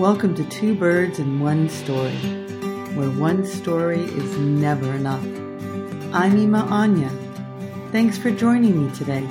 Welcome to Two Birds and One Story, where one story is never enough. I'm Ima Anya. Thanks for joining me today.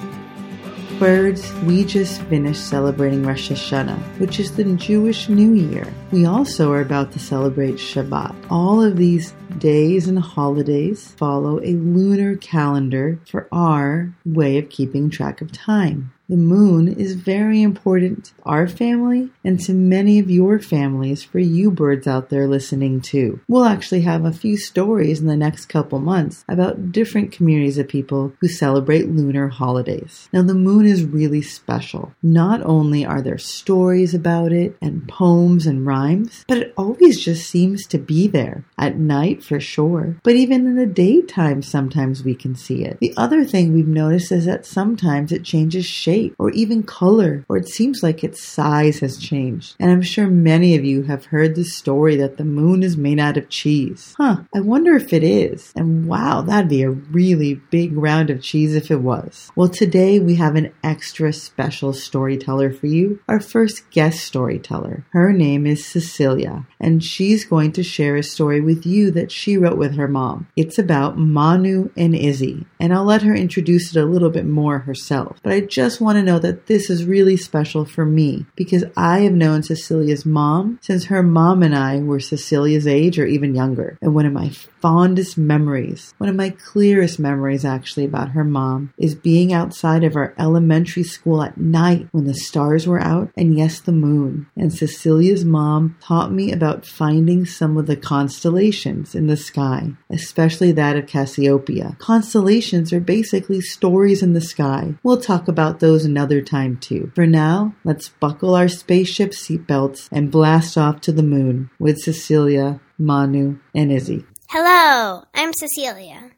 Birds, we just finished celebrating Rosh Hashanah, which is the Jewish New Year. We also are about to celebrate Shabbat. All of these days and holidays follow a lunar calendar for our way of keeping track of time. The moon is very important to our family and to many of your families for you birds out there listening too. We'll actually have a few stories in the next couple months about different communities of people who celebrate lunar holidays. Now the moon is really special. Not only are there stories about it and poems and rhymes, but it always just seems to be there. At night for sure, but even in the daytime sometimes we can see it. The other thing we've noticed is that sometimes it changes shape shape or even color, or it seems like its size has changed. And I'm sure many of you have heard the story that the moon is made out of cheese. Huh, I wonder if it is. And wow, that'd be a really big round of cheese if it was. Well, today we have an extra special storyteller for you, our first guest storyteller. Her name is Cecilia, and she's going to share a story with you that she wrote with her mom. It's about Manu and Izzy, and I'll let her introduce it a little bit more herself. But I just want want to know that this is really special for me because I have known Cecilia's mom since her mom and I were Cecilia's age or even younger. And one of my fondest memories, one of my clearest memories actually about her mom, is being outside of our elementary school at night when the stars were out and yes, the moon. And Cecilia's mom taught me about finding some of the constellations in the sky, especially that of Cassiopeia. Constellations are basically stories in the sky. We'll talk about those another time too. For now, let's buckle our spaceship seatbelts and blast off to the moon with Cecilia, Manu, and Izzy. Hello, I'm Cecilia.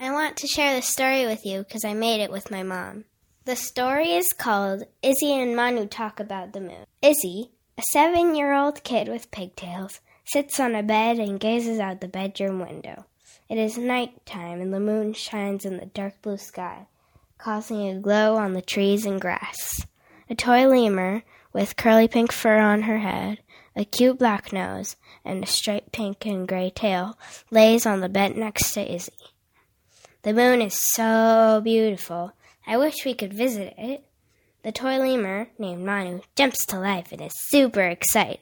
I want to share this story with you because I made it with my mom. The story is called Izzy and Manu Talk About the Moon. Izzy, a seven year old kid with pigtails, sits on a bed and gazes out the bedroom window. It is night time and the moon shines in the dark blue sky, causing a glow on the trees and grass. A toy lemur, with curly pink fur on her head, a cute black nose, and a striped pink and gray tail, lays on the bed next to Izzy. The moon is so beautiful. I wish we could visit it. The toy lemur, named Manu, jumps to life and is super excited.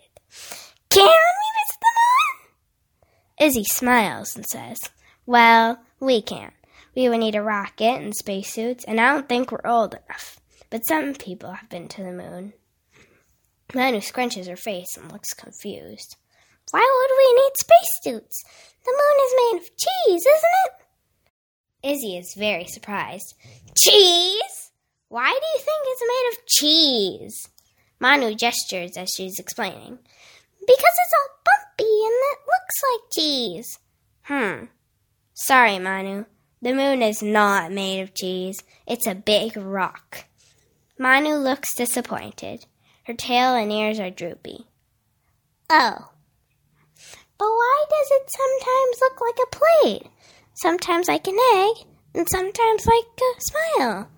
Can we visit the moon? Izzy smiles and says, Well, we can't. We would need a rocket and spacesuits, and I don't think we're old enough. But some people have been to the moon. Manu scrunches her face and looks confused. Why would we need spacesuits? The moon is made of cheese, isn't it? Izzy is very surprised. Cheese? Why do you think it's made of cheese? Manu gestures as she's explaining. Because it's all bumpy and it looks like cheese. Hmm. Sorry, Manu. The moon is not made of cheese. It's a big rock. Manu looks disappointed. Her tail and ears are droopy. Oh. But why does it sometimes look like a plate? Sometimes like an egg, and sometimes like a smile.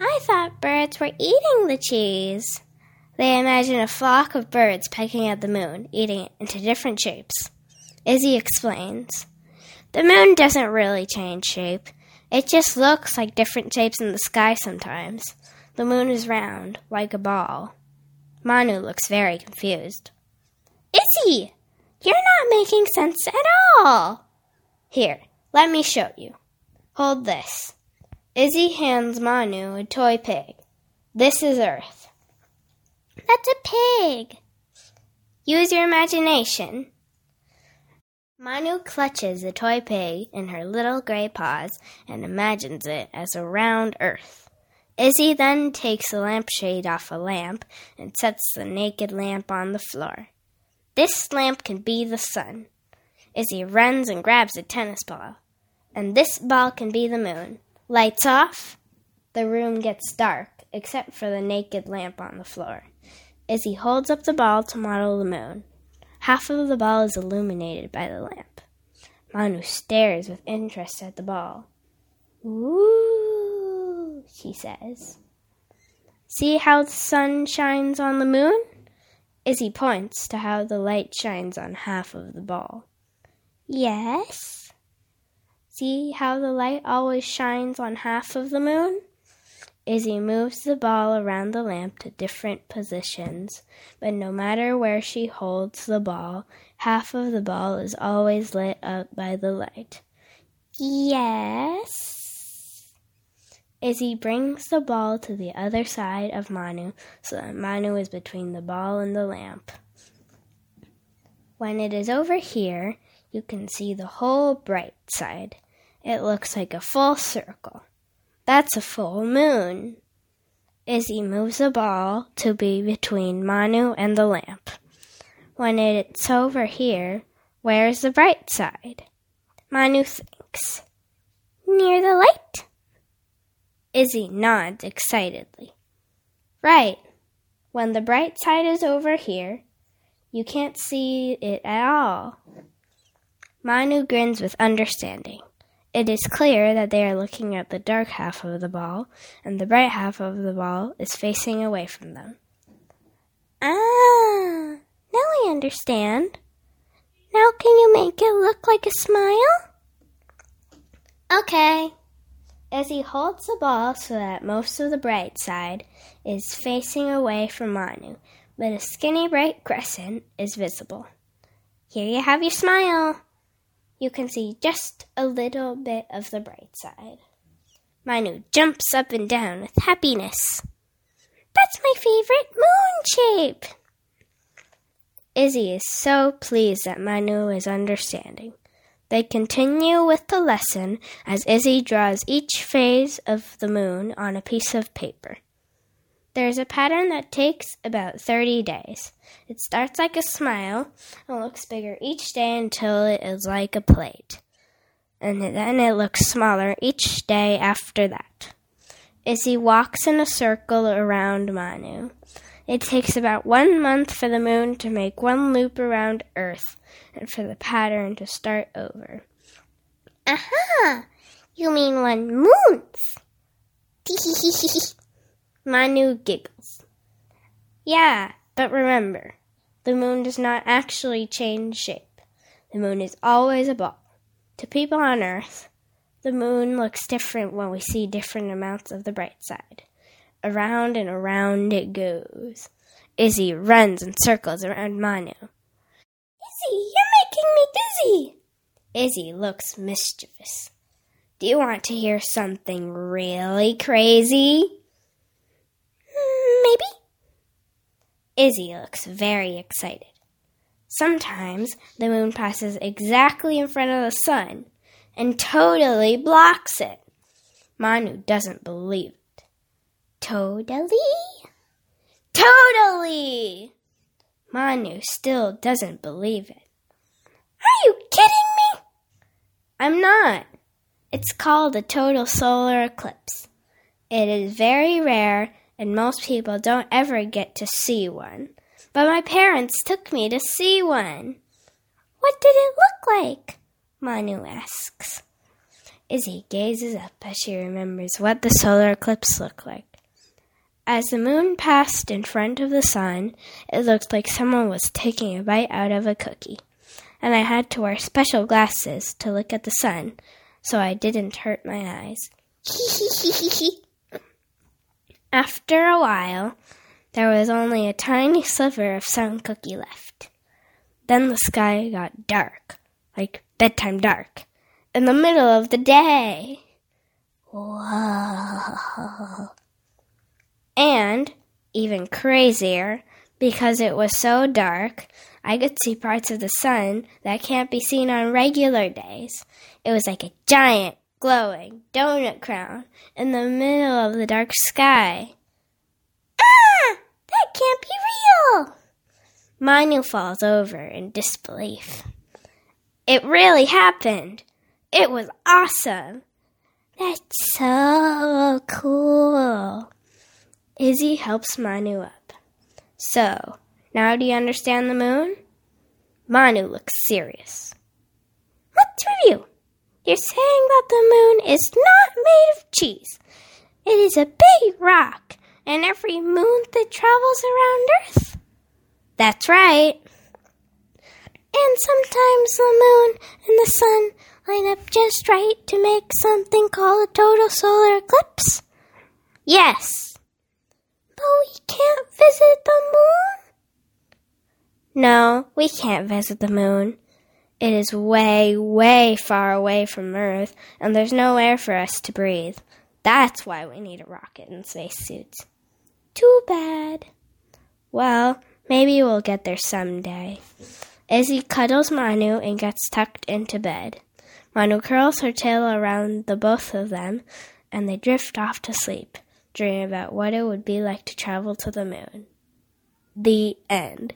I thought birds were eating the cheese. They imagine a flock of birds pecking at the moon, eating it into different shapes. Izzy explains. The moon doesn't really change shape. It just looks like different shapes in the sky sometimes. The moon is round, like a ball. Manu looks very confused. Izzy, you're not making sense at all. Here, let me show you. Hold this. Izzy hands Manu a toy pig. This is Earth. That's a pig. Use your imagination. Manu clutches the toy pig in her little gray paws and imagines it as a round Earth. Izzy then takes the lampshade off a lamp and sets the naked lamp on the floor. This lamp can be the sun. Izzy runs and grabs a tennis ball. And this ball can be the moon. Lights off. The room gets dark, except for the naked lamp on the floor. Izzy holds up the ball to model the moon. Half of the ball is illuminated by the lamp. Manu stares with interest at the ball. Ooh she says. See how the sun shines on the moon? Izzy points to how the light shines on half of the ball. Yes. See how the light always shines on half of the moon? Izzy moves the ball around the lamp to different positions, but no matter where she holds the ball, half of the ball is always lit up by the light. Yes. Izzy brings the ball to the other side of Manu so that Manu is between the ball and the lamp. When it is over here, you can see the whole bright side. It looks like a full circle. That's a full moon. Izzy moves the ball to be between Manu and the lamp. When it's over here, where's the bright side? Manu thinks. Near the light? Izzy nods excitedly. Right. When the bright side is over here, you can't see it at all. Manu grins with understanding. It is clear that they are looking at the dark half of the ball, and the bright half of the ball is facing away from them. Ah, now I understand. Now can you make it look like a smile? Okay. As he holds the ball so that most of the bright side is facing away from Manu, but a skinny bright crescent is visible. Here you have your smile you can see just a little bit of the bright side. Manu jumps up and down with happiness. That's my favorite moon shape. Izzy is so pleased that Manu is understanding. They continue with the lesson as Izzy draws each phase of the moon on a piece of paper. There is a pattern that takes about 30 days. It starts like a smile and looks bigger each day until it is like a plate. And then it looks smaller each day after that. Izzy walks in a circle around Manu. It takes about one month for the moon to make one loop around Earth and for the pattern to start over. Aha! You mean one month? Manu giggles. Yeah, but remember, the moon does not actually change shape. The moon is always a ball. To people on Earth, the moon looks different when we see different amounts of the bright side. Around and around it goes. Izzy runs in circles around Manu. Izzy, you're making me dizzy. Izzy looks mischievous. Do you want to hear something really crazy? Maybe? Izzy looks very excited. Sometimes the moon passes exactly in front of the sun and totally blocks it. Manu doesn't believe it. Totally? Totally! Manu still doesn't believe it. Are you kidding me? I'm not. It's called a total solar eclipse. It is very rare and most people don't ever get to see one. But my parents took me to see one. What did it look like? Manu asks. Izzy gazes up as she remembers what the solar eclipse looked like. As the moon passed in front of the sun, it looked like someone was taking a bite out of a cookie, and I had to wear special glasses to look at the sun so I didn't hurt my eyes. After a while, there was only a tiny sliver of sun cookie left. Then the sky got dark, like bedtime dark, in the middle of the day. Whoa. And, even crazier, because it was so dark, I could see parts of the sun that can't be seen on regular days. It was like a giant glowing donut crown in the middle of the dark sky. Ah! That can't be real! Manu falls over in disbelief. It really happened. It was awesome. That's so cool. Izzy helps Manu up. So, now do you understand the moon? Manu looks serious. Let's review. You're saying that the moon is not made of cheese. It is a big rock, and every moon that travels around Earth? That's right. And sometimes the moon and the sun line up just right to make something called a total solar eclipse? Yes. But we can't visit the moon? No, we can't visit the moon. It is way, way far away from Earth, and there's no air for us to breathe. That's why we need a rocket and spacesuits. Too bad. Well, maybe we'll get there someday. Izzy cuddles Manu and gets tucked into bed. Manu curls her tail around the both of them, and they drift off to sleep, dreaming about what it would be like to travel to the moon. The end.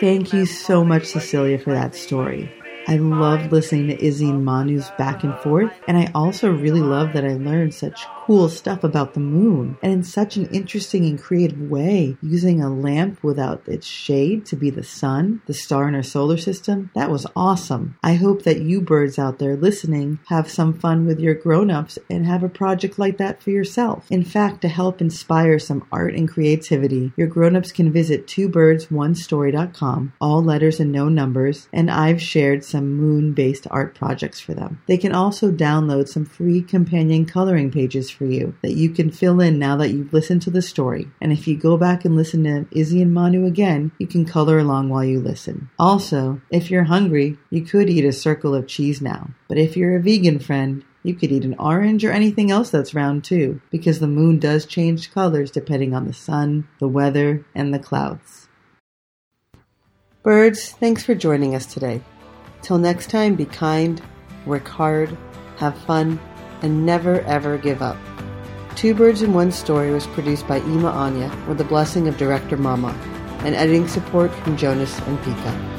Thank you so much, Cecilia, for that story. I loved listening to Izzy and Manu's back and forth, and I also really love that I learned such cool stuff about the moon and in such an interesting and creative way, using a lamp without its shade to be the sun, the star in our solar system. That was awesome. I hope that you birds out there listening have some fun with your grown-ups and have a project like that for yourself. In fact, to help inspire some art and creativity, your grown-ups can visit twobirdsonestory.com, all letters and no numbers, and I've shared some moon-based art projects for them. They can also download some free companion coloring pages for you that you can fill in now that you've listened to the story. And if you go back and listen to Izzy and Manu again, you can color along while you listen. Also, if you're hungry, you could eat a circle of cheese now. But if you're a vegan friend, you could eat an orange or anything else that's round too, because the moon does change colors depending on the sun, the weather, and the clouds. Birds, thanks for joining us today. Till next time, be kind, work hard, have fun, and never ever give up. Two Birds in One Story was produced by Ima Anya with the blessing of director Mama and editing support from Jonas and Pika.